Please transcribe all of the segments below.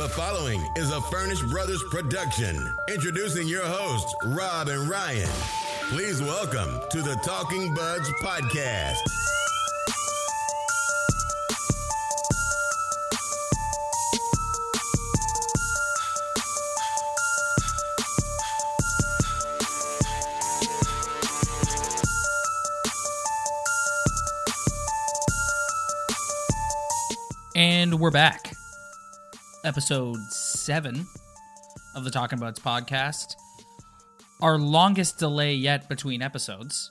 The following is a Furnish Brothers production. Introducing your hosts, Rob and Ryan. Please welcome to the Talking Buds podcast. And we're back. Episode seven of the Talking Buds podcast. Our longest delay yet between episodes.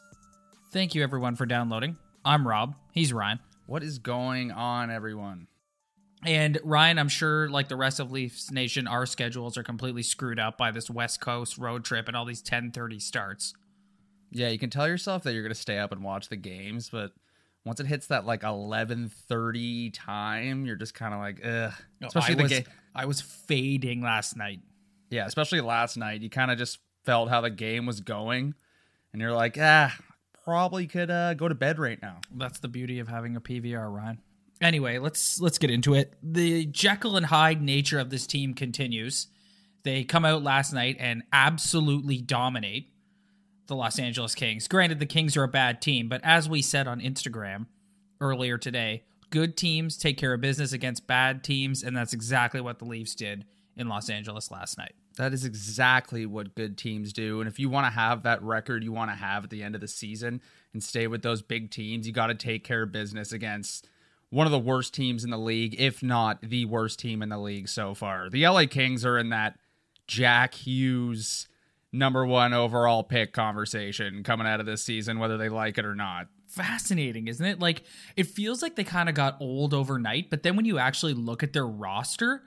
Thank you, everyone, for downloading. I'm Rob. He's Ryan. What is going on, everyone? And Ryan, I'm sure, like the rest of Leafs Nation, our schedules are completely screwed up by this West Coast road trip and all these 10:30 starts. Yeah, you can tell yourself that you're going to stay up and watch the games, but once it hits that like 11:30 time, you're just kind of like, ugh. Especially I the was, game. I was fading last night. Yeah, especially last night, you kind of just felt how the game was going, and you're like, ah, probably could uh, go to bed right now. That's the beauty of having a PVR, Ryan. Anyway, let's let's get into it. The Jekyll and Hyde nature of this team continues. They come out last night and absolutely dominate the Los Angeles Kings. Granted, the Kings are a bad team, but as we said on Instagram earlier today, good teams take care of business against bad teams, and that's exactly what the Leafs did in Los Angeles last night. That is exactly what good teams do. And if you want to have that record you want to have at the end of the season and stay with those big teams, you got to take care of business against one of the worst teams in the league, if not the worst team in the league so far. The LA Kings are in that Jack Hughes number one overall pick conversation coming out of this season, whether they like it or not. fascinating, isn't it? Like it feels like they kind of got old overnight, but then when you actually look at their roster,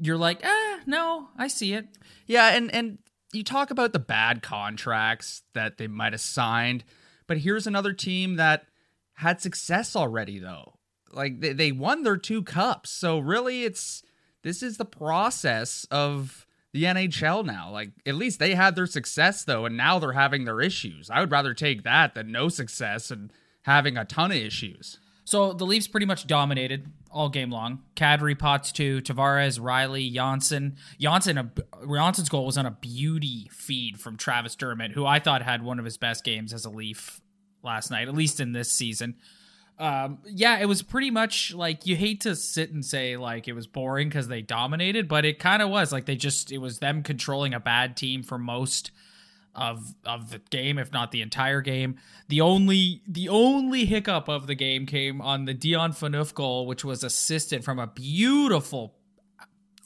you're like, ah, no, I see it. Yeah, and and you talk about the bad contracts that they might have signed, but here's another team that had success already though. Like they, they won their two cups. So really it's this is the process of the NHL now. Like at least they had their success though, and now they're having their issues. I would rather take that than no success and having a ton of issues. So the Leafs pretty much dominated all game long. Kadri, Potts two, Tavares, Rielly, Johnsson. Johnsson, Johnsson's goal was on a beauty feed from Travis Dermott, who I thought had one of his best games as a Leaf last night, at least in this season. Um, yeah, it was pretty much like you hate to sit and say like it was boring because they dominated, but it kind of was like they just it was them controlling a bad team for most of of the game, if not the entire game. The only the only hiccup of the game came on the Dion Phaneuf goal, which was assisted from a beautiful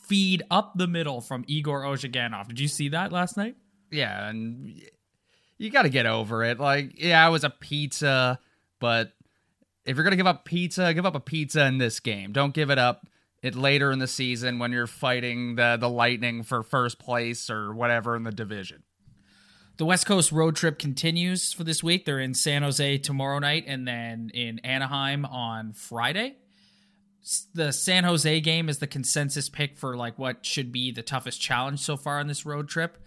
feed up the middle from Igor Ozhiganov. Did you see that last night? Yeah, and you got to get over it. Like, yeah, it was a pizza, but if you're gonna give up pizza, give up a pizza in this game. Don't give it up it later in the season when you're fighting the the Lightning for first place or whatever in the division. The West Coast road trip continues for this week. They're in San Jose tomorrow night and then in Anaheim on Friday. The San Jose game is the consensus pick for like what should be the toughest challenge so far on this road trip.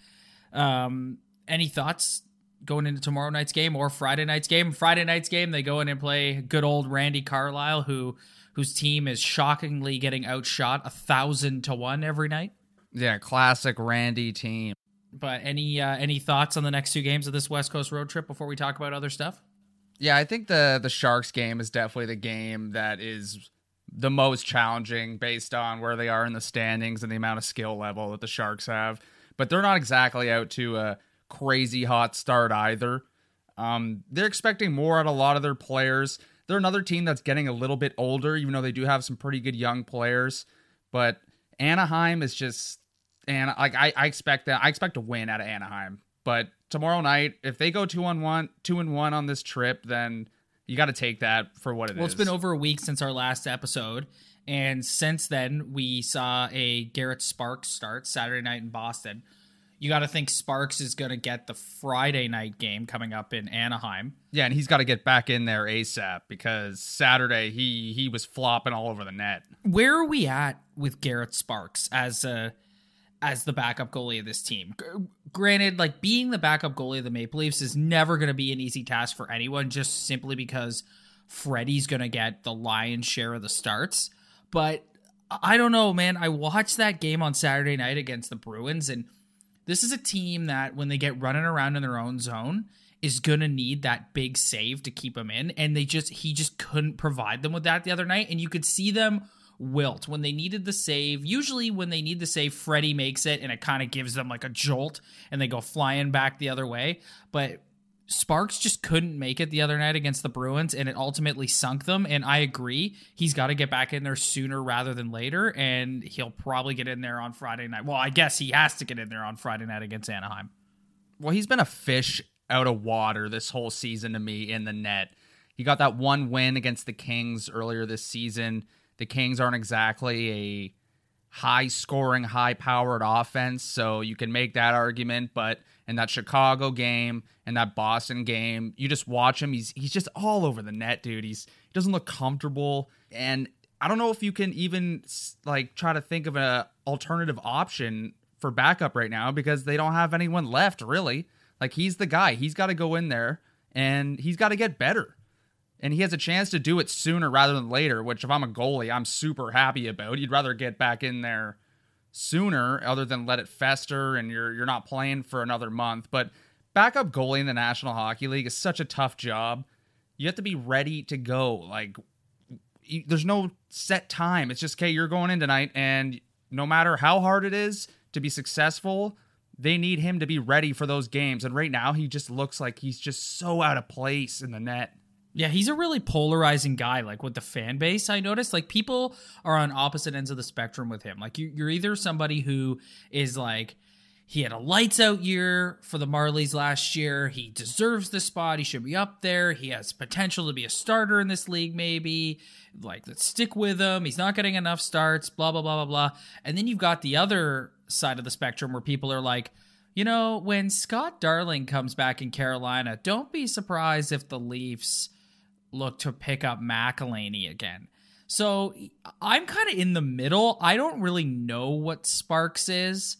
Um, any thoughts going into tomorrow night's game or Friday night's game? Friday night's game, they go in and play good old Randy Carlyle, who whose team is shockingly getting outshot a thousand to one every night. Yeah, classic Randy team. But any uh, any thoughts on the next two games of this West Coast road trip before we talk about other stuff? Yeah, I think the the Sharks game is definitely the game that is the most challenging based on where they are in the standings and the amount of skill level that the Sharks have. But they're not exactly out to a crazy hot start either. Um, they're expecting more out of a lot of their players. They're another team that's getting a little bit older, even though they do have some pretty good young players. But Anaheim is just and like I, I expect that I expect to win out of Anaheim. But tomorrow night, if they go two on one, two and one on this trip, then you got to take that for what it is. Well, it's been over a week since our last episode, and since then we saw a Garrett Sparks start Saturday night in Boston. You got to think Sparks is going to get the Friday night game coming up in Anaheim. Yeah, and he's got to get back in there ASAP because Saturday he he was flopping all over the net. Where are we at with Garrett Sparks as a as the backup goalie of this team? G- Granted, like being the backup goalie of the Maple Leafs is never going to be an easy task for anyone, just simply because Freddie's going to get the lion's share of the starts. But I don't know, man. I watched that game on Saturday night against the Bruins, and this is a team that when they get running around in their own zone is gonna need that big save to keep them in, and they just he just couldn't provide them with that the other night, and you could see them wilt when they needed the save. Usually, when they need the save, Freddie makes it, and it kind of gives them like a jolt, and they go flying back the other way. But Sparks just couldn't make it the other night against the Bruins, and it ultimately sunk them. And I agree, he's got to get back in there sooner rather than later, and he'll probably get in there on Friday night. Well, I guess he has to get in there on Friday night against Anaheim. Well, he's been a fish out of water this whole season to me in the net. He got that one win against the Kings earlier this season. The Kings aren't exactly a high scoring, high powered offense, so you can make that argument, but in that Chicago game and that Boston game, you just watch him, he's he's just all over the net, dude. He's he doesn't look comfortable and I don't know if you can even like try to think of an alternative option for backup right now because they don't have anyone left really. Like he's the guy. He's got to go in there and he's got to get better. And he has a chance to do it sooner rather than later, which if I'm a goalie, I'm super happy about. You'd rather get back in there sooner other than let it fester and you're you're not playing for another month. But backup goalie in the National Hockey League is such a tough job. You have to be ready to go. Like there's no set time. It's just okay, you're going in tonight and no matter how hard it is to be successful, they need him to be ready for those games. And right now, he just looks like he's just so out of place in the net. Yeah, he's a really polarizing guy. Like with the fan base, I noticed like people are on opposite ends of the spectrum with him. Like you, you're either somebody who is like, he had a lights out year for the Marlies last year. He deserves the spot. He should be up there. He has potential to be a starter in this league, maybe. Like, let's stick with him. He's not getting enough starts, blah, blah, blah, blah, blah. And then you've got the other side of the spectrum where people are like, you know, when Scott Darling comes back in Carolina, don't be surprised if the Leafs look to pick up McElhinney again. So I'm kind of in the middle. I don't really know what Sparks is.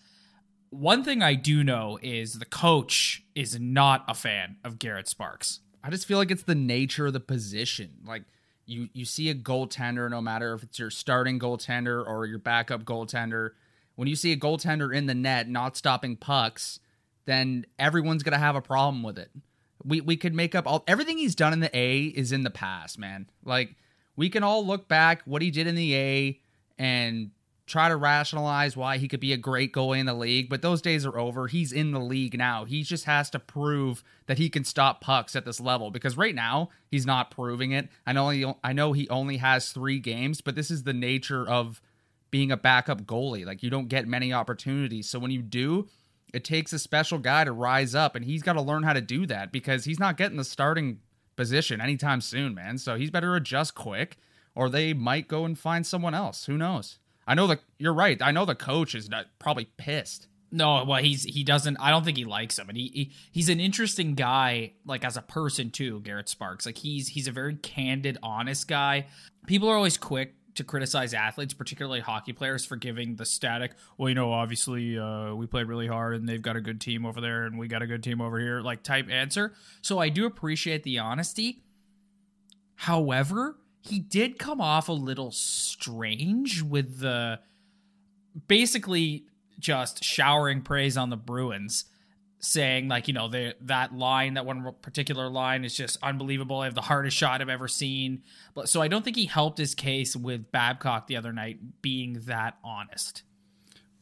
One thing I do know is the coach is not a fan of Garrett Sparks. I just feel like it's the nature of the position. Like you you see a goaltender, no matter if it's your starting goaltender or your backup goaltender, when you see a goaltender in the net not stopping pucks, then everyone's gonna have a problem with it. We we could make up all everything he's done in the A is in the past, man. Like we can all look back what he did in the A and try to rationalize why he could be a great goalie in the league, but those days are over. He's in the league now. He just has to prove that he can stop pucks at this level because right now he's not proving it. I know he, I know he only has 3 games, but this is the nature of being a backup goalie. Like you don't get many opportunities. So when you do, it takes a special guy to rise up and he's got to learn how to do that because he's not getting the starting position anytime soon, man. So he's better adjust quick or they might go and find someone else. Who knows? I know that you're right. I know the coach is not, probably pissed. No, well, he's he doesn't. I don't think he likes him, and he, he he's an interesting guy, like as a person too. Garrett Sparks, like he's he's a very candid, honest guy. People are always quick to criticize athletes, particularly hockey players, for giving the static. Well, you know, obviously uh, we played really hard, and they've got a good team over there, and we got a good team over here, like type answer. So I do appreciate the honesty. However, he did come off a little strange with the basically just showering praise on the Bruins saying like you know the that line that one particular line is just unbelievable. I have the hardest shot i've ever seen. But so i don't think he helped his case with babcock the other night being that honest.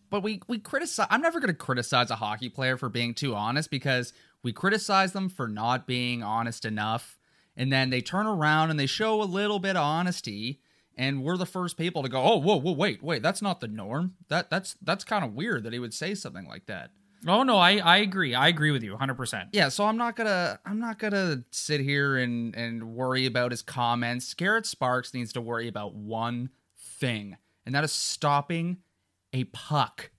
But we we criticize i'm never going to criticize a hockey player for being too honest because we criticize them for not being honest enough. And then they turn around and they show a little bit of honesty and we're the first people to go oh whoa whoa wait wait that's not the norm. That that's that's kind of weird that he would say something like that Oh no, I I agree. I agree with you 100%. Yeah, so I'm not going to I'm not going to sit here and and worry about his comments. Garrett Sparks needs to worry about one thing, and that is stopping a puck.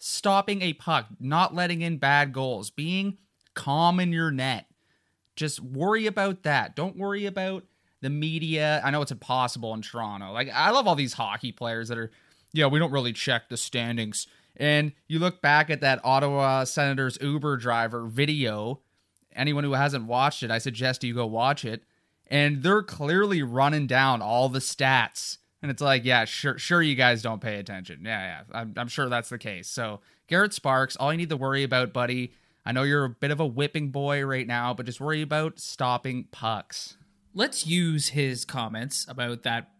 Stopping a puck, not letting in bad goals, being calm in your net. Just worry about that. Don't worry about the media. I know it's impossible in Toronto. Like I love all these hockey players that are yeah, we don't really check the standings and you look back at that Ottawa Senators Uber driver video. Anyone who hasn't watched it, I suggest you go watch it. And they're clearly running down all the stats And it's like, yeah, sure, sure, you guys don't pay attention. Yeah, yeah, I'm, I'm sure that's the case. So Garrett Sparks, all you need to worry about, buddy. I know you're a bit of a whipping boy right now, but just worry about stopping pucks. Let's use his comments about that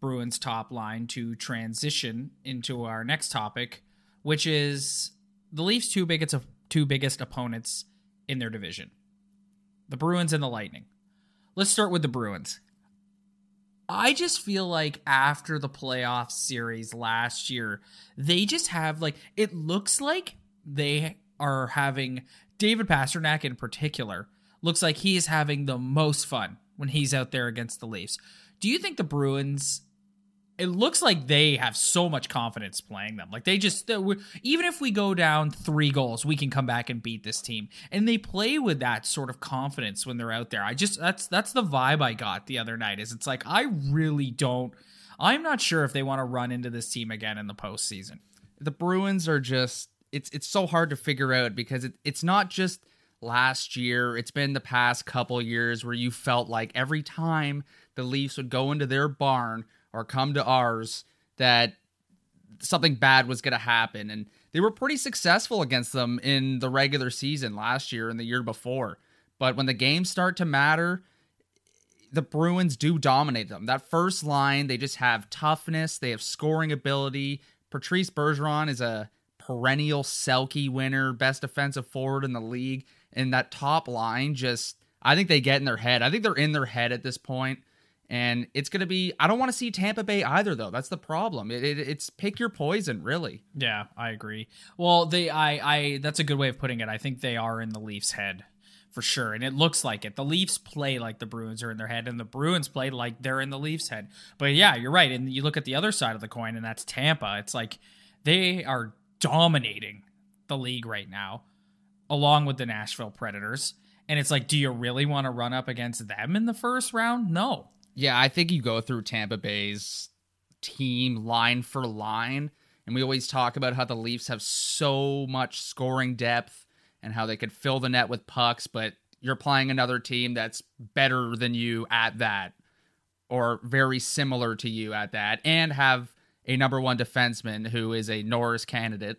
Bruins top line to transition into our next topic, which is the Leafs' two biggest two biggest opponents in their division, the Bruins and the Lightning. Let's start with the Bruins. I just feel like after the playoff series last year, they just have like it looks like they are having David Pastrnak in particular looks like he is having the most fun when he's out there against the Leafs. Do you think the Bruins it looks like they have so much confidence playing them. Like they just even if we go down 3 goals, we can come back and beat this team. And they play with that sort of confidence when they're out there. I just that's that's the vibe I got the other night. Is it's like I really don't I'm not sure if they want to run into this team again in the postseason. The Bruins are just it's it's so hard to figure out because it, it's not just last year. It's been the past couple years where you felt like every time the Leafs would go into their barn or come to ours that something bad was going to happen. And they were pretty successful against them in the regular season last year and the year before. But when the games start to matter, the Bruins do dominate them. That first line, they just have toughness, they have scoring ability. Patrice Bergeron is a perennial Selke winner, best defensive forward in the league. And that top line just, I think they get in their head. I think they're in their head at this point. And it's going to be, I don't want to see Tampa Bay either, though. That's the problem. It, it, it's pick your poison, really. Yeah, I agree. Well, they, I, I, that's a good way of putting it. I think they are in the Leafs' head for sure. And it looks like it. The Leafs play like the Bruins are in their head, and the Bruins play like they're in the Leafs' head. But yeah, you're right. And you look at the other side of the coin, and that's Tampa. It's like they are dominating the league right now, along with the Nashville Predators. And it's like, do you really want to run up against them in the first round? No. Yeah, I think you go through Tampa Bay's team line for line. And we always talk about how the Leafs have so much scoring depth and how they could fill the net with pucks, but you're playing another team that's better than you at that or very similar to you at that and have a number one defenseman who is a Norris candidate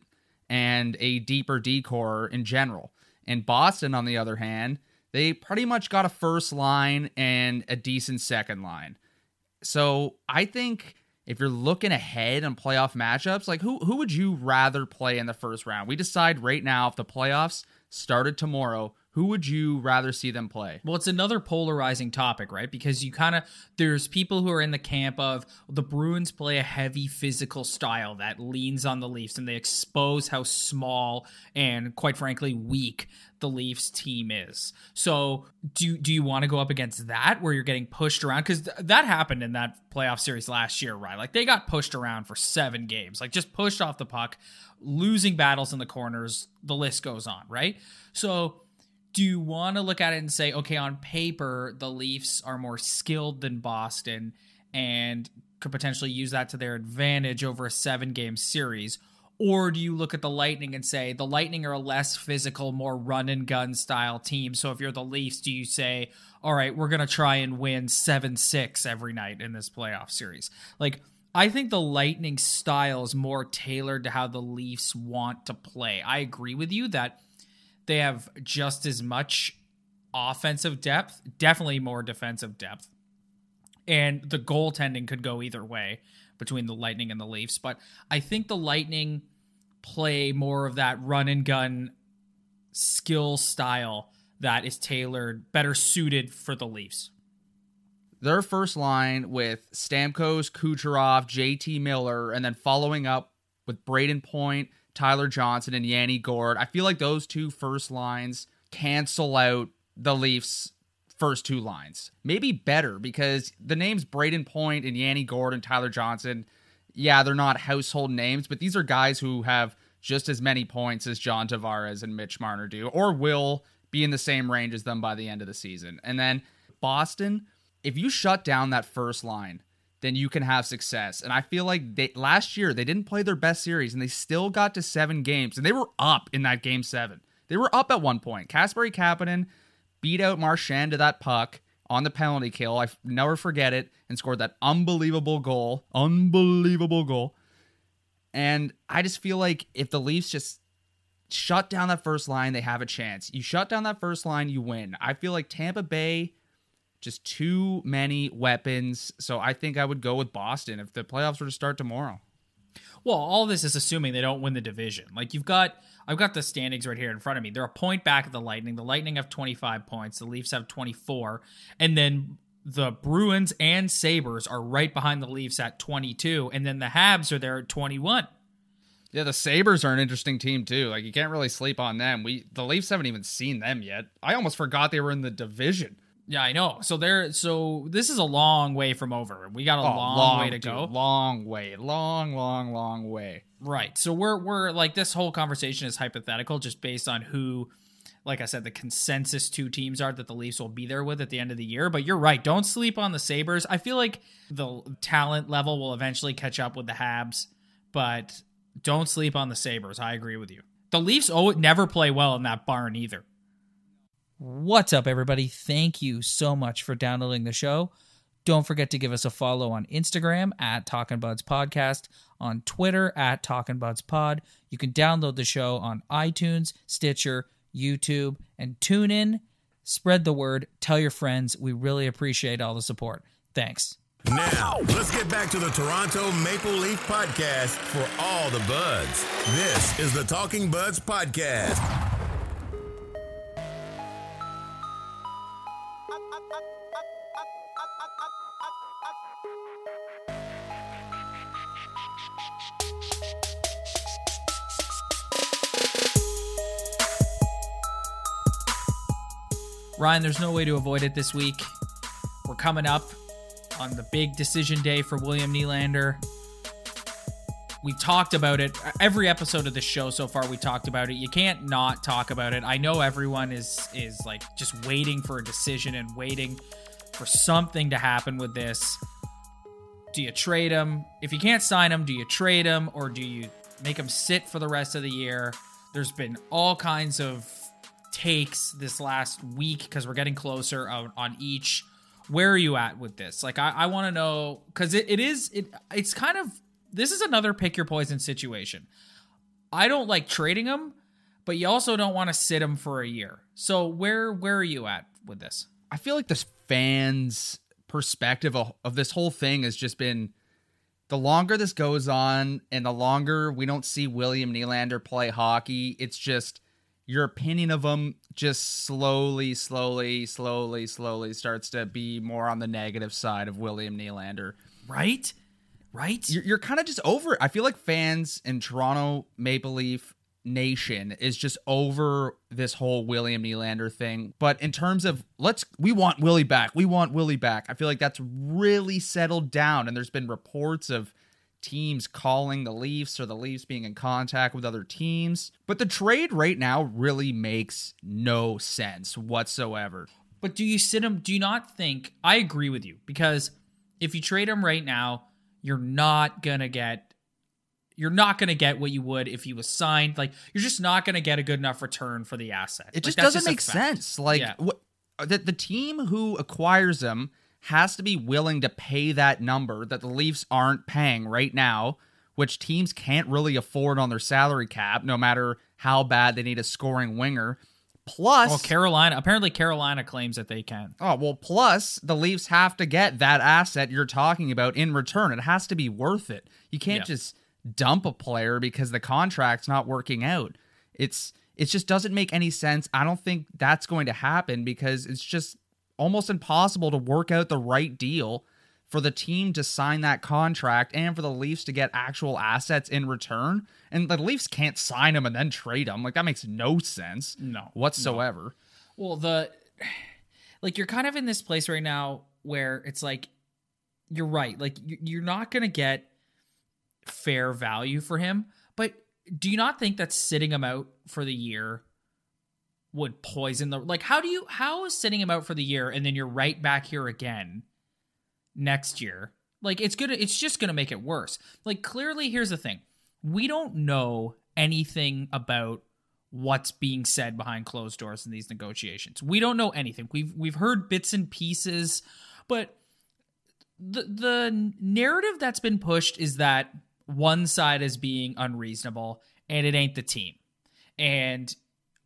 and a deeper D corps in general. And Boston, on the other hand, they pretty much got a first line and a decent second line. So I think if you're looking ahead on playoff matchups, like who who would you rather play in the first round? We decide right now if the playoffs started tomorrow, who would you rather see them play? Well, it's another polarizing topic, right? Because you kind of there's people who are in the camp of the Bruins play a heavy physical style that leans on the Leafs and they expose how small and quite frankly weak the Leafs team is. So, do do you want to go up against that where you're getting pushed around cuz th- that happened in that playoff series last year, right? Like they got pushed around for 7 games. Like just pushed off the puck, losing battles in the corners, the list goes on, right? So, do you want to look at it and say, okay, on paper, the Leafs are more skilled than Boston and could potentially use that to their advantage over a seven game series? Or do you look at the Lightning and say the Lightning are a less physical, more run and gun style team? So if you're the Leafs, do you say, all right, we're going to try and win 7 6 every night in this playoff series? Like, I think the Lightning style is more tailored to how the Leafs want to play. I agree with you that they have just as much offensive depth, definitely more defensive depth. And the goaltending could go either way between the Lightning and the Leafs, but I think the Lightning play more of that run and gun skill style that is tailored better suited for the Leafs. Their first line with Stamkos, Kucherov, JT Miller, and then following up with Brayden Point, Tyler Johnson and Yanni Gourde. I feel like those two first lines cancel out the Leafs' first two lines. Maybe better because the names Brayden Point and Yanni Gourde and Tyler Johnson, yeah, they're not household names, but these are guys who have just as many points as John Tavares and Mitch Marner do, or will be in the same range as them by the end of the season. And then Boston, if you shut down that first line, then you can have success. And I feel like they last year they didn't play their best series and they still got to seven games and they were up in that game seven. They were up at one point. Kasperi Kapanen beat out Marchand to that puck on the penalty kill. I never forget it and scored that unbelievable goal. Unbelievable goal. And I just feel like if the Leafs just shut down that first line, they have a chance. You shut down that first line, you win. I feel like Tampa Bay just too many weapons. So I think I would go with Boston if the playoffs were to start tomorrow. Well, all this is assuming they don't win the division. Like you've got I've got the standings right here in front of me. They're a point back of the Lightning. The Lightning have 25 points. The Leafs have 24. And then the Bruins and Sabres are right behind the Leafs at 22. And then the Habs are there at 21. Yeah, the Sabres are an interesting team too. Like you can't really sleep on them. We the Leafs haven't even seen them yet. I almost forgot they were in the division. Yeah, I know. So there so this is a long way from over. We got a Oh, long, way to dude, go. Long way. Long, long, long way. Right. So we're we're like this whole conversation is hypothetical just based on who like I said the consensus two teams are that the Leafs will be there with at the end of the year, but you're right. Don't sleep on the Sabres. I feel like the talent level will eventually catch up with the Habs, but don't sleep on the Sabres. I agree with you. The Leafs oh never play well in that barn either. What's up, everybody? Thank you so much for downloading the show. Don't forget to give us a follow on Instagram at Talkin' Buds Podcast, on Twitter at Talkin' Buds Pod. You can download the show on iTunes, Stitcher, YouTube, and tune in. Spread the word. Tell your friends. We really appreciate all the support. Thanks. Now, let's get back to the Toronto Maple Leaf podcast for all the buds. This is the Talking Buds Podcast. Ryan, there's no way to avoid it this week. We're coming up on the big decision day for William Nylander. We talked about it every episode of the show so far. We talked about it. You can't not talk about it. I know everyone is is like just waiting for a decision and waiting for something to happen with this. Do you trade him? If you can't sign him, do you trade him or do you make him sit for the rest of the year? There's been all kinds of takes this last week because we're getting closer on, on each. Where are you at with this? Like, I, I want to know because it, it is it it's kind of this is another pick your poison situation. I don't like trading him, but you also don't want to sit him for a year. So where where are you at with this? I feel like this fans' perspective of, of this whole thing has just been the longer this goes on and the longer we don't see William Nylander play hockey, it's just your opinion of him just slowly, slowly, slowly, slowly starts to be more on the negative side of William Nylander. Right, right. You're, you're kind of just over it. I feel like fans in Toronto Maple Leaf Nation is just over this whole William Nylander thing. But in terms of let's, we want Willie back. We want Willie back. I feel like that's really settled down. And there's been reports of teams calling the Leafs or the Leafs being in contact with other teams. But the trade right now really makes no sense whatsoever. But do you sit him? Do you not think? I agree with you because if you trade him right now, you're not gonna get. You're not gonna get what you would if he was signed. Like you're just not gonna get a good enough return for the asset. It Like, just doesn't a make sense. Like Yeah. what the, the team who acquires him has to be willing to pay that number that the Leafs aren't paying right now, which teams can't really afford on their salary cap, no matter how bad they need a scoring winger. Plus, Well, Carolina apparently Carolina claims that they can. oh well, plus the Leafs have to get that asset you're talking about in return. It has to be worth it. You can't Yeah. just dump a player because the contract's not working out. It's it just doesn't make any sense. I don't think that's going to happen because it's just almost impossible to work out the right deal for the team to sign that contract and for the Leafs to get actual assets in return. And the Leafs can't sign him and then trade him. Like that makes no sense. No, Whatsoever. Well, the like you're kind of in this place right now where it's like you're right. Like you're not going to get fair value for him, but do you not think that sitting him out for the year would poison the like how do you how is sitting him out for the year and then you're right back here again next year? Like it's gonna it's just gonna make it worse. Like clearly here's the thing. We don't know anything about what's being said behind closed doors in these negotiations. We don't know anything. We've we've heard bits and pieces, but the the narrative that's been pushed is that one side is being unreasonable and it ain't the team. And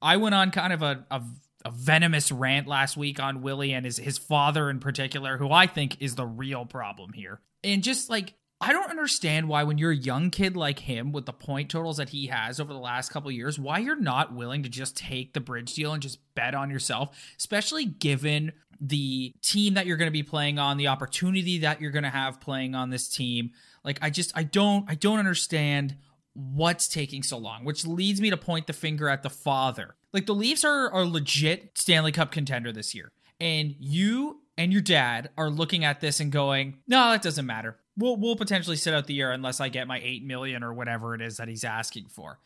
I went on kind of a, a, a venomous rant last week on Willie and his his father in particular, who I think is the real problem here. And just like I don't understand why when you're a young kid like him with the point totals that he has over the last couple years, why you're not willing to just take the bridge deal and just bet on yourself, especially given the team that you're going to be playing on, the opportunity that you're going to have playing on this team. Like I just I don't I don't understand what's taking so long, which leads me to point the finger at the father. Like the Leafs are a legit Stanley Cup contender this year. And you and your dad are looking at this and going, "No, that doesn't matter we'll we'll potentially sit out the year unless I get my eight million or whatever it is that he's asking for.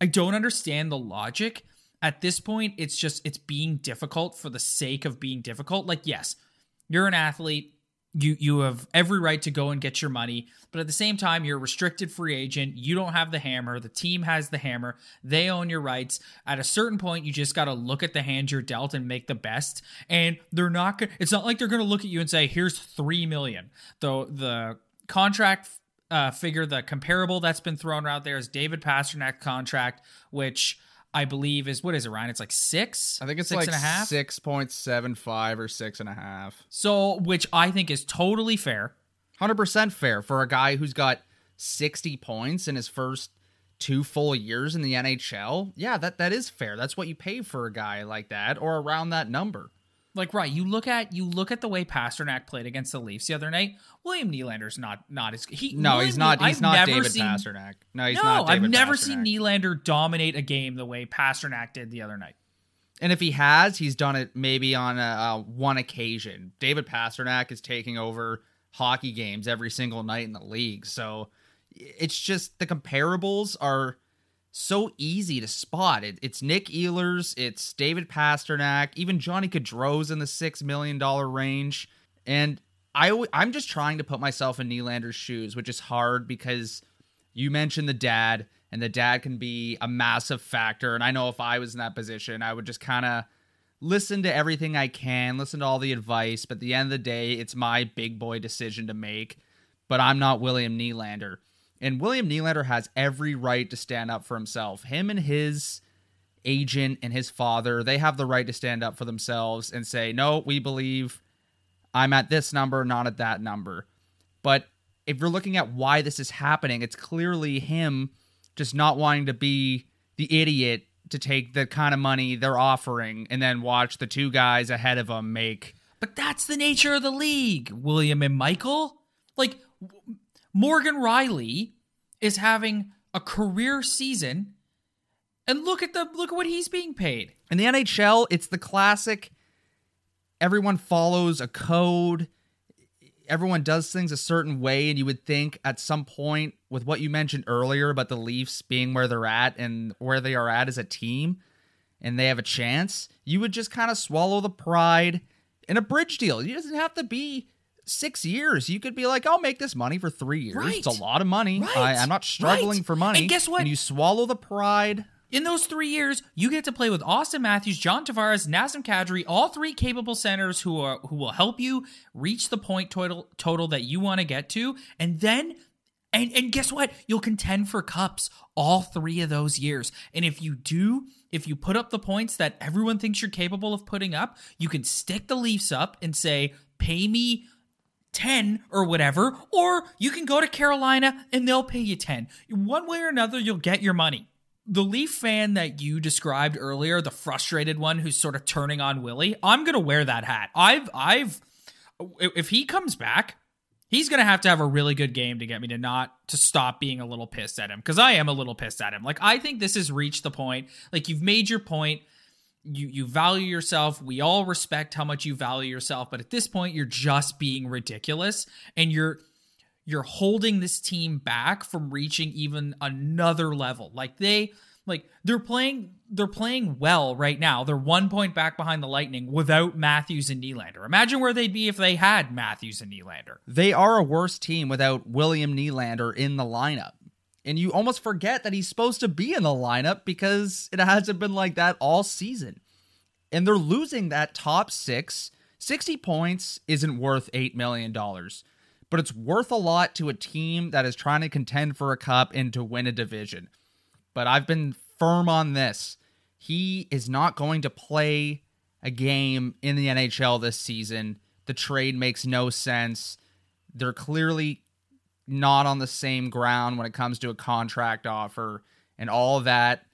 I don't understand the logic. At this point, it's just it's being difficult for the sake of being difficult. Like, yes, you're an athlete. You you have every right to go and get your money, but at the same time, you're a restricted free agent. You don't have the hammer. The team has the hammer. They own your rights. At a certain point, you just got to look at the hand you're dealt and make the best. And they're not. Gonna, it's not like they're going to look at you and say, "Here's three million. Though the contract uh, figure, the comparable that's been thrown out there is David Pastrnak contract, which I believe is what is it, Ryan? It's like six. I think it's six like and a half. six point seven five or six and a half. So, which I think is totally fair. Hundred percent fair for a guy who's got sixty points in his first two full years in the NHL. Yeah, that that is fair. That's what you pay for a guy like that, or around that number like right you look at you look at the way Pastrnak played against the Leafs the other night. William Nylander's not not as he no William, he's not he's I've not David seen, Pastrnak. No, he's no, not. David I've never Pastrnak. seen Nylander dominate a game the way Pastrnak did the other night. And if he has, he's done it maybe on a, a one occasion. David Pastrnak is taking over hockey games every single night in the league, so it's just the comparables are so easy to spot. It, it's Nick Ehlers, it's David Pastrnak, even Johnny Gaudreau's in the six million dollar range, and I I'm just trying to put myself in Nylander's shoes, which is hard because you mentioned the dad, and the dad can be a massive factor. And I know if I was in that position, I would just kind of listen to everything I can, listen to all the advice. But at the end of the day, it's my big boy decision to make. But I'm not William Nylander. And William Nylander has every right to stand up for himself. Him and his agent and his father, they have the right to stand up for themselves and say, no, we believe I'm at this number, not at that number. But if you're looking at why this is happening, it's clearly him just not wanting to be the idiot to take the kind of money they're offering and then watch the two guys ahead of him make. But that's the nature of the league, William and Michael. Like, Morgan Rielly is having a career season and look at the look at what he's being paid. In the NHL, it's the classic everyone follows a code. Everyone does things a certain way, and you would think at some point, with what you mentioned earlier about the Leafs being where they're at and where they are at as a team, and they have a chance, you would just kind of swallow the pride in a bridge deal. It doesn't have to be six years. You could be like, I'll make this money for three years. Right. It's a lot of money. Right. I, am not struggling Right. for money. And guess what? And you swallow the pride. In those three years, you get to play with Auston Matthews, John Tavares, Nazem Kadri, all three capable centers who are who will help you reach the point total total that you want to get to, and then. And, and guess what? You'll contend for cups all three of those years. And if you do, if you put up the points that everyone thinks you're capable of putting up, you can stick the Leafs up and say, pay me 10 or whatever, or you can go to Carolina and they'll pay you 10. One way or another, you'll get your money. The Leaf fan that you described earlier, the frustrated one who's sort of turning on Willie, I'm going to wear that hat. I've, I've, if he comes back, he's going to have to have a really good game to get me to not to stop being a little pissed at him because I am a little pissed at him. Like I think this has reached the point. Like you've made your point. You you value yourself. We all respect how much you value yourself, but at this point you're just being ridiculous and you're you're holding this team back from reaching even another level. Like they like they're playing they're playing well right now. They're one point back behind the Lightning without Matthews and Nylander. Imagine where they'd be if they had Matthews and Nylander. They are a worse team without William Nylander in the lineup. And you almost forget that he's supposed to be in the lineup because it hasn't been like that all season. And they're losing that top six. 60 points isn't worth $8 million, but it's worth a lot to a team that is trying to contend for a cup and to win a division. But I've been firm on this. He is not going to play a game in the NHL this season. The trade makes no sense. They're clearly not on the same ground when it comes to a contract offer, and all that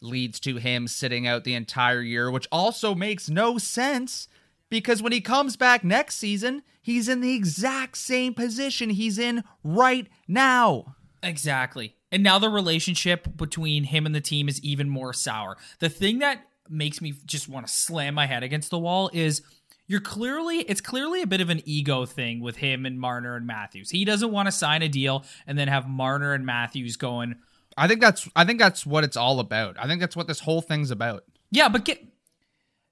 leads to him sitting out the entire year, which also makes no sense because when he comes back next season, he's in the exact same position he's in right now. Exactly. And now the relationship between him and the team is even more sour. The thing that makes me just want to slam my head against the wall is you're clearly it's clearly a bit of an ego thing with him and Marner and Matthews. He doesn't want to sign a deal and then have Marner and Matthews going. I think that's I think that's what it's all about. I think that's what this whole thing's about. Yeah, but get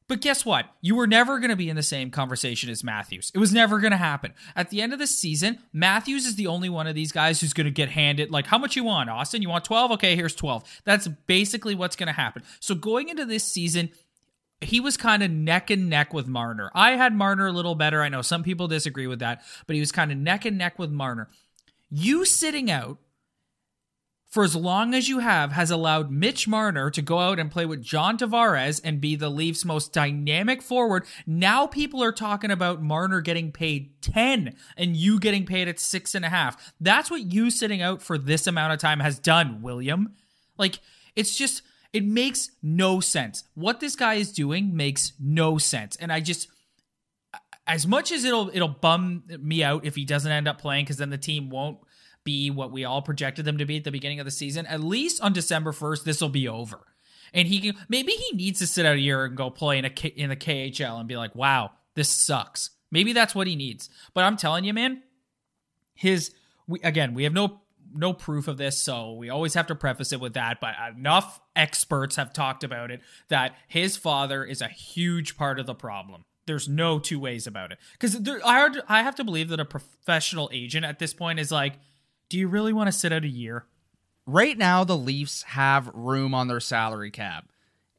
but guess what? You were never going to be in the same conversation as Matthews. It was never going to happen. At the end of the season, Matthews is the only one of these guys who's going to get handed, like, how much you want, Auston? You want 12? Okay, here's 12. That's basically what's going to happen. So going into this season, he was kind of neck and neck with Marner. I had Marner a little better. I know some people disagree with that, but he was kind of neck and neck with Marner. You sitting out for as long as you have has allowed Mitch Marner to go out and play with John Tavares and be the Leafs' most dynamic forward. Now people are talking about Marner getting paid 10 and you getting paid at six and a half. That's what you sitting out for this amount of time has done, William. Like, it's just, it makes no sense. What this guy is doing makes no sense. And I just, as much as it'll it'll bum me out if he doesn't end up playing because then the team won't be what we all projected them to be at the beginning of the season, at least on December 1st, this will be over. And he can, maybe he needs to sit out a year and go play in a in the KHL and be like, "Wow, this sucks." Maybe that's what he needs. But I'm telling you, man, his we, again, we have no no proof of this, so we always have to preface it with that. But enough experts have talked about it that his father is a huge part of the problem. There's no two ways about it. Because I I have to believe that a professional agent at this point is like, do you really want to sit out a year? Right now, the Leafs have room on their salary cap.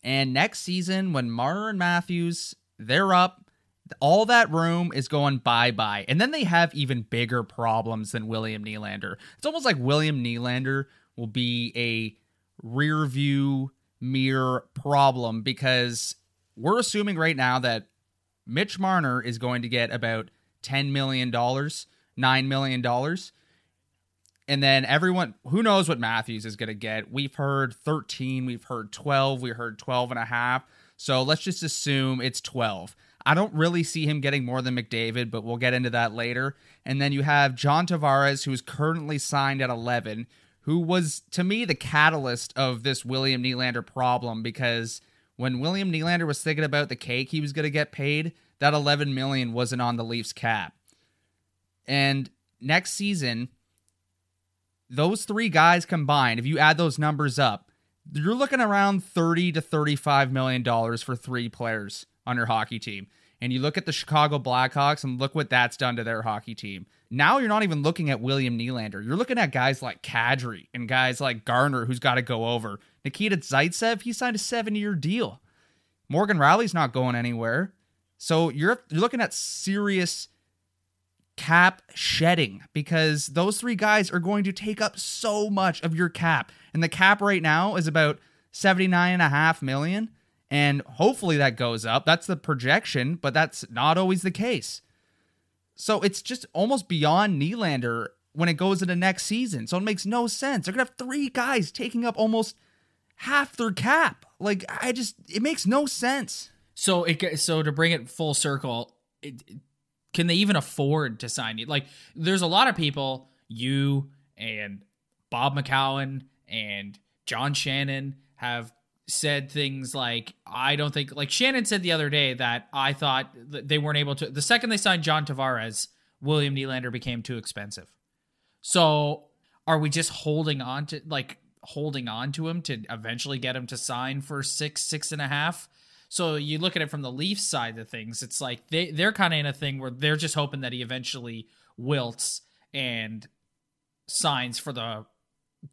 And next season, when Marner and Matthews, they're up, all that room is going bye bye. And then they have even bigger problems than William Nylander. It's almost like William Nylander will be a rear view mirror problem because we're assuming right now that Mitch Marner is going to get about $10 million, $9 million. And then everyone, who knows what Matthews is going to get? We've heard 13, we've heard 12, we heard 12 and a half. So let's just assume it's 12. I don't really see him getting more than McDavid, but we'll get into that later. And then you have John Tavares, who's currently signed at 11, who was, to me, the catalyst of this William Nylander problem because when William Nylander was thinking about the cake he was going to get paid, that 11 million wasn't on the Leafs cap. And next season, those three guys combined, if you add those numbers up, you're looking around 30 to 35 million dollars for three players on your hockey team. And you look at the Chicago Blackhawks and look what that's done to their hockey team. Now you're not even looking at William Nylander. You're looking at guys like Kadri and guys like Garner who's got to go over. Nikita Zaitsev, he signed a 7-year deal. Morgan Rielly's not going anywhere. So you're you're looking at serious cap shedding because those three guys are going to take up so much of your cap. And the cap right now is about 79 and a half million and hopefully that goes up. That's the projection, but that's not always the case. So it's just almost beyond Nylander when it goes into next season. So it makes no sense. They're going to have three guys taking up almost half their cap. Like I just it makes no sense. So it so to bring it full circle, it, can they even afford to sign you? Like, there's a lot of people, you and Bob McCown and John Shannon have said things like, I don't think, like Shannon said the other day that I thought they weren't able to, the second they signed John Tavares, William Nylander became too expensive. So are we just holding on to, like, holding on to him to eventually get him to sign for six, six and a half? So you look at it from the Leafs side of things, it's like they they're kind of in a thing where they're just hoping that he eventually wilts and signs for the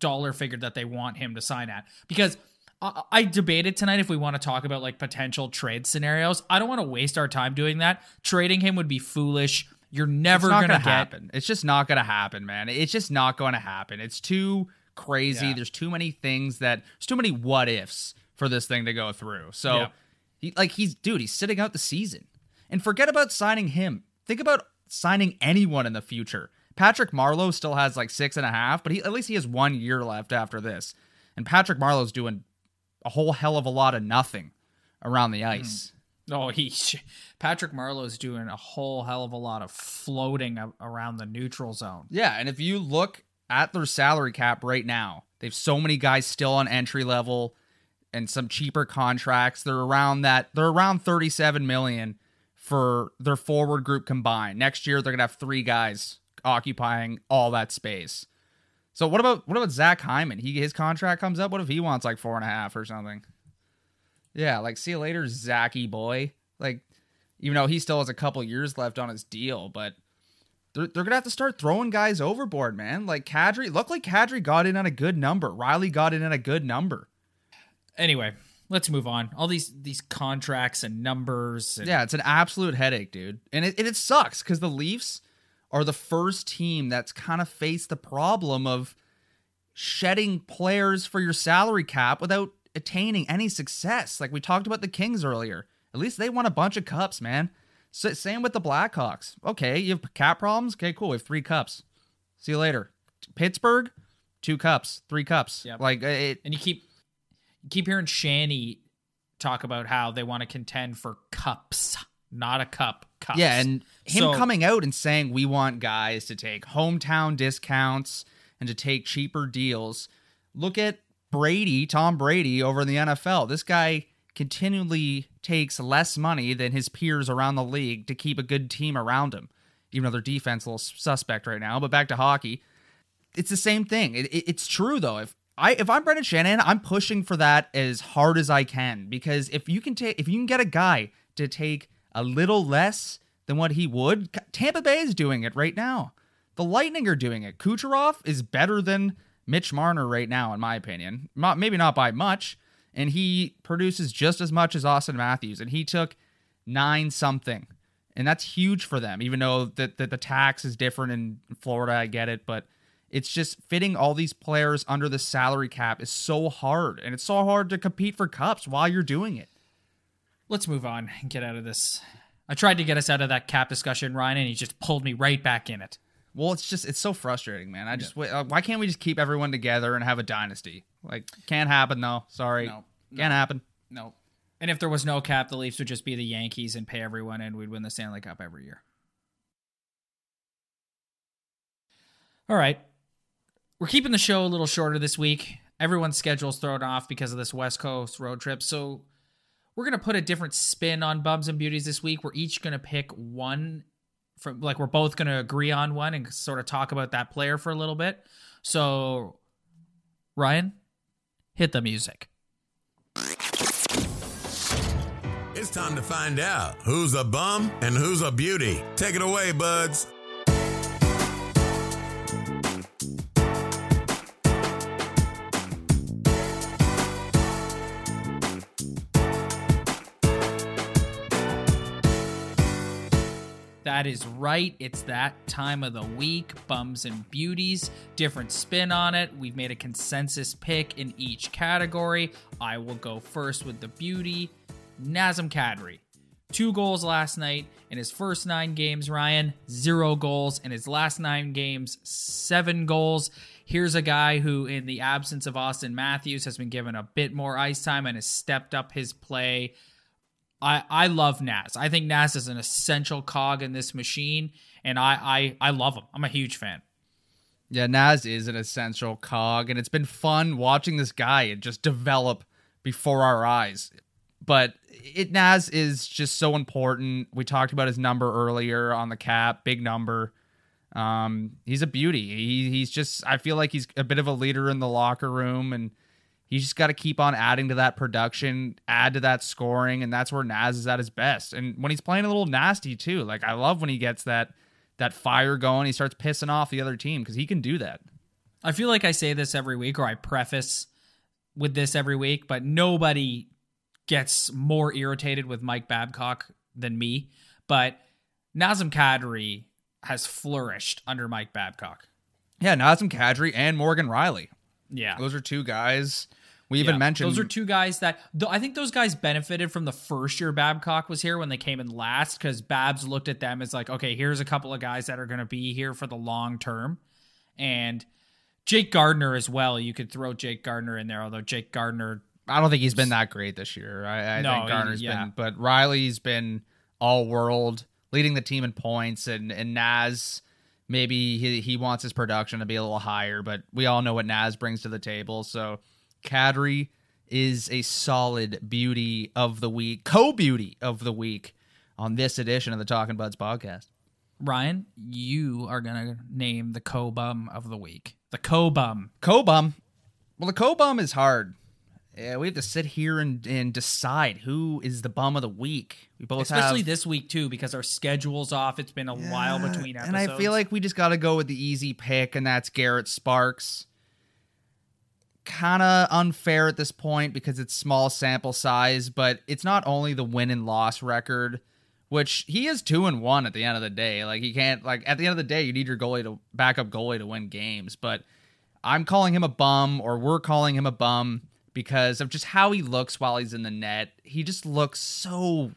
dollar figure that they want him to sign at. Because I, I debated tonight if we want to talk about like potential trade scenarios. I don't want to waste our time doing that. Trading him would be foolish. You're never gonna, gonna, happen. It's just not gonna happen, man. It's just not going to happen. It's too crazy. Yeah. There's too many things that there's too many what ifs for this thing to go through. So, Yeah. he, like he's dude, he's sitting out the season. And forget about signing him. Think about signing anyone in the future. Patrick Marleau still has like six and a half, but he at least he has one year left after this. And Patrick Marleau's doing a whole hell of a lot of nothing around the hmm. ice. Oh, he Patrick Marleau's doing a whole hell of a lot of floating around the neutral zone. Yeah, and if you look at their salary cap right now, they have so many guys still on entry level and some cheaper contracts. They're around that they're around 37 million for their forward group combined. Next year they're gonna have three guys occupying all that space. So what about what about Zach Hyman? He his contract comes up. What if he wants like four and a half or something? Yeah, like see you later, Zachy boy. Like, even though he still has a couple years left on his deal, but they're, they're gonna have to start throwing guys overboard, man. Like Kadri, look like Kadri got in on a good number. Rielly got in on a good number. Anyway, let's move on. All these these contracts and numbers. And, Yeah, it's an absolute headache, dude. And it, and it sucks because the Leafs are the first team that's kind of faced the problem of shedding players for your salary cap without attaining any success. Like we talked about the Kings earlier. At least they won a bunch of cups, man. So, same with the Blackhawks. Okay, you have cap problems? Okay, cool. We have three cups. See you later. Pittsburgh, two cups, three cups. Yeah. Like uh, it, and you keep you keep hearing Shanny talk about how they want to contend for cups, not a cup. Cups. Yeah, and him So- coming out and saying we want guys to take hometown discounts and to take cheaper deals. Look at Brady, Tom Brady over in the NFL. This guy continually takes less money than his peers around the league to keep a good team around him. Even though their defense is a little suspect right now, but back to hockey. It's the same thing. It, it- it's true though. If I if I'm Brendan Shanahan, I'm pushing for that as hard as I can because if you can take if you can get a guy to take a little less than what he would, Tampa Bay is doing it right now. The Lightning are doing it. Kucherov is better than Mitch Marner right now, in my opinion. Maybe not by much, and he produces just as much as Auston Matthews, and he took nine something, and that's huge for them. Even though that that the tax is different in Florida, I get it, but it's just fitting all these players under the salary cap is so hard, and it's so hard to compete for cups while you're doing it. Let's move on and get out of this. I tried to get us out of that cap discussion, Ryan, and he just pulled me right back in it. Well, it's just it's so frustrating, man. I just uh, why can't we just keep everyone together and have a dynasty? Like, can't happen though. Sorry, No, can't happen. No. And if there was no cap, the Leafs would just be the Yankees and pay everyone, and we'd win the Stanley Cup every year. All right. We're keeping the show a little shorter this week. Everyone's schedule's thrown off because of this West Coast road trip. So we're to put a different spin on Bums and Beauties this week. We're each to pick one from, like, we're both to agree on one and sort of talk about that player for a little bit. So, Ryan, hit the music. It's time to find out who's a bum and who's a beauty. Take it away, buds. That is right. It's that time of the week. Bums and beauties. Different spin on it. We've made a consensus pick in each category. I will go first with the beauty. Nazem Kadri. Two goals last night in his first nine games, Ryan. Zero goals. In his last nine games, seven goals. Here's a guy who, in the absence of Auston Matthews, has been given a bit more ice time and has stepped up his play. I, I love Nas. I think Nas is an essential cog in this machine, and I, I, I love him. I'm a huge fan. Yeah, Nas is an essential cog, and it's been fun watching this guy just develop before our eyes. But it Nas is just so important. We talked about his number earlier on the cap, big number. Um, he's a beauty. He, he's just I feel like he's a bit of a leader in the locker room, and he's just got to keep on adding to that production, add to that scoring, and that's where Naz is at his best. And when he's playing a little nasty too, like I love when he gets that that fire going. He starts pissing off the other team because he can do that. I feel like I say this every week, or I preface with this every week, but nobody gets more irritated with Mike Babcock than me. But Nazem Kadri has flourished under Mike Babcock. Yeah, Nazem Kadri and Morgan Rielly. Yeah. Those are two guys we even Yeah, mentioned. those are two guys that though I think those guys benefited from the first year Babcock was here when they came in last because Babs looked at them as like, okay, here's a couple of guys that are going to be here for the long term, and Jake Gardiner as well. You could throw Jake Gardiner in there, although Jake Gardiner, I don't think he's been that great this year. I, I No, think Gardiner's yeah. been, but Rielly's been all world, leading the team in points, and and Naz maybe he he wants his production to be a little higher, but we all know what Naz brings to the table. So Kadri is a solid beauty of the week, co beauty of the week on this edition of the Talking Buds podcast. Ryan, you are going to name the co bum of the week. The co bum. Co-bum. Well, the co-bum is hard. Yeah, we have to sit here and, and decide who is the bum of the week. We both Especially have, this week too, because our schedule's off. It's been a while between episodes. and I feel like we just got to go with the easy pick, and that's Garrett Sparks. Kind of unfair at this point because it's small sample size, but it's not only the win and loss record, which he is two and one at the end of the day. Like he can't like at the end of the day, you need your goalie to backup goalie to win games, but I'm calling him a bum, or we're calling him a bum because of just how he looks while he's in the net. He just looks so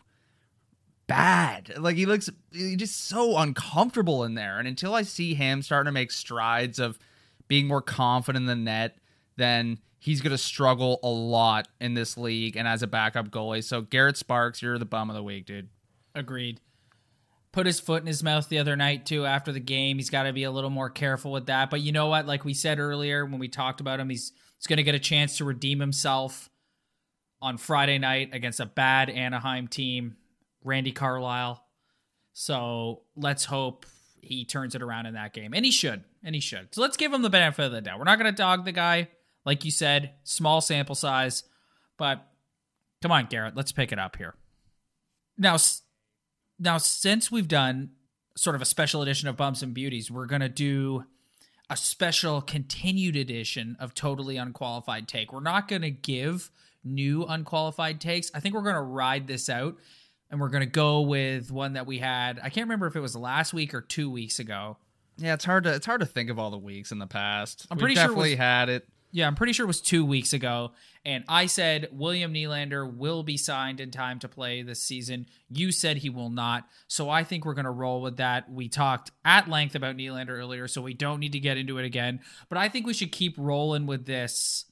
bad. Like he looks he's just so uncomfortable in there. And until I see him starting to make strides of being more confident in the net, then he's going to struggle a lot in this league and as a backup goalie. So Garrett Sparks, you're the bum of the week, dude. Agreed. Put his foot in his mouth the other night too after the game. He's got to be a little more careful with that. But you know what? Like we said earlier when we talked about him, he's he's going to get a chance to redeem himself on Friday night against a bad Anaheim team, Randy Carlyle. So let's hope he turns it around in that game, and he should, and he should. So let's give him the benefit of the doubt. We're not going to dog the guy, like you said, small sample size, but come on, Garrett, let's pick it up here. Now, now since we've done sort of a special edition of Bums and Beauties, we're gonna do a special continued edition of Totally Unqualified Take. We're not gonna give new unqualified takes. I think we're gonna ride this out, and we're gonna go with one that we had. I can't remember if it was last week or two weeks ago. Yeah, it's hard to it's hard to think of all the weeks in the past. I'm We've pretty sure it definitely was- had it. Yeah, I'm pretty sure it was two weeks ago. And I said William Nylander will be signed in time to play this season. You said he will not. So I think we're going to roll with that. We talked at length about Nylander earlier, so we don't need to get into it again. But I think we should keep rolling with this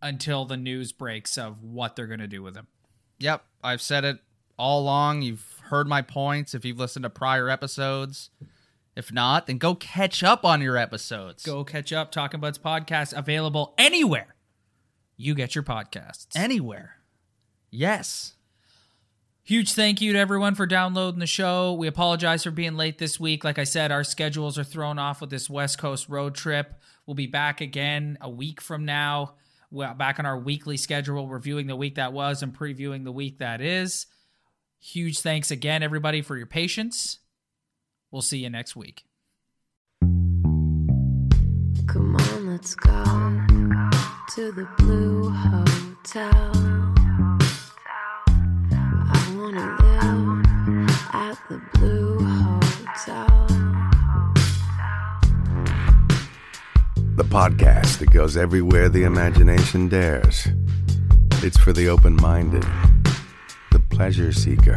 until the news breaks of what they're going to do with him. Yep, I've said it all along. You've heard my points if you've listened to prior episodes. If not, then go catch up on your episodes. Go catch up. Talking Buds podcast available anywhere you get your podcasts. anywhere. Yes. Huge thank you to everyone for downloading the show. We apologize for being late this week. Like I said, our schedules are thrown off with this West Coast road trip. We'll be back again a week from now. We're back on our weekly schedule, reviewing the week that was and previewing the week that is. Huge thanks again, everybody, for your patience. We'll see you next week. Come on, let's go to the blue hotel. I wanna live at the blue hotel. The podcast that goes everywhere the imagination dares. It's for the open minded, the pleasure seeker.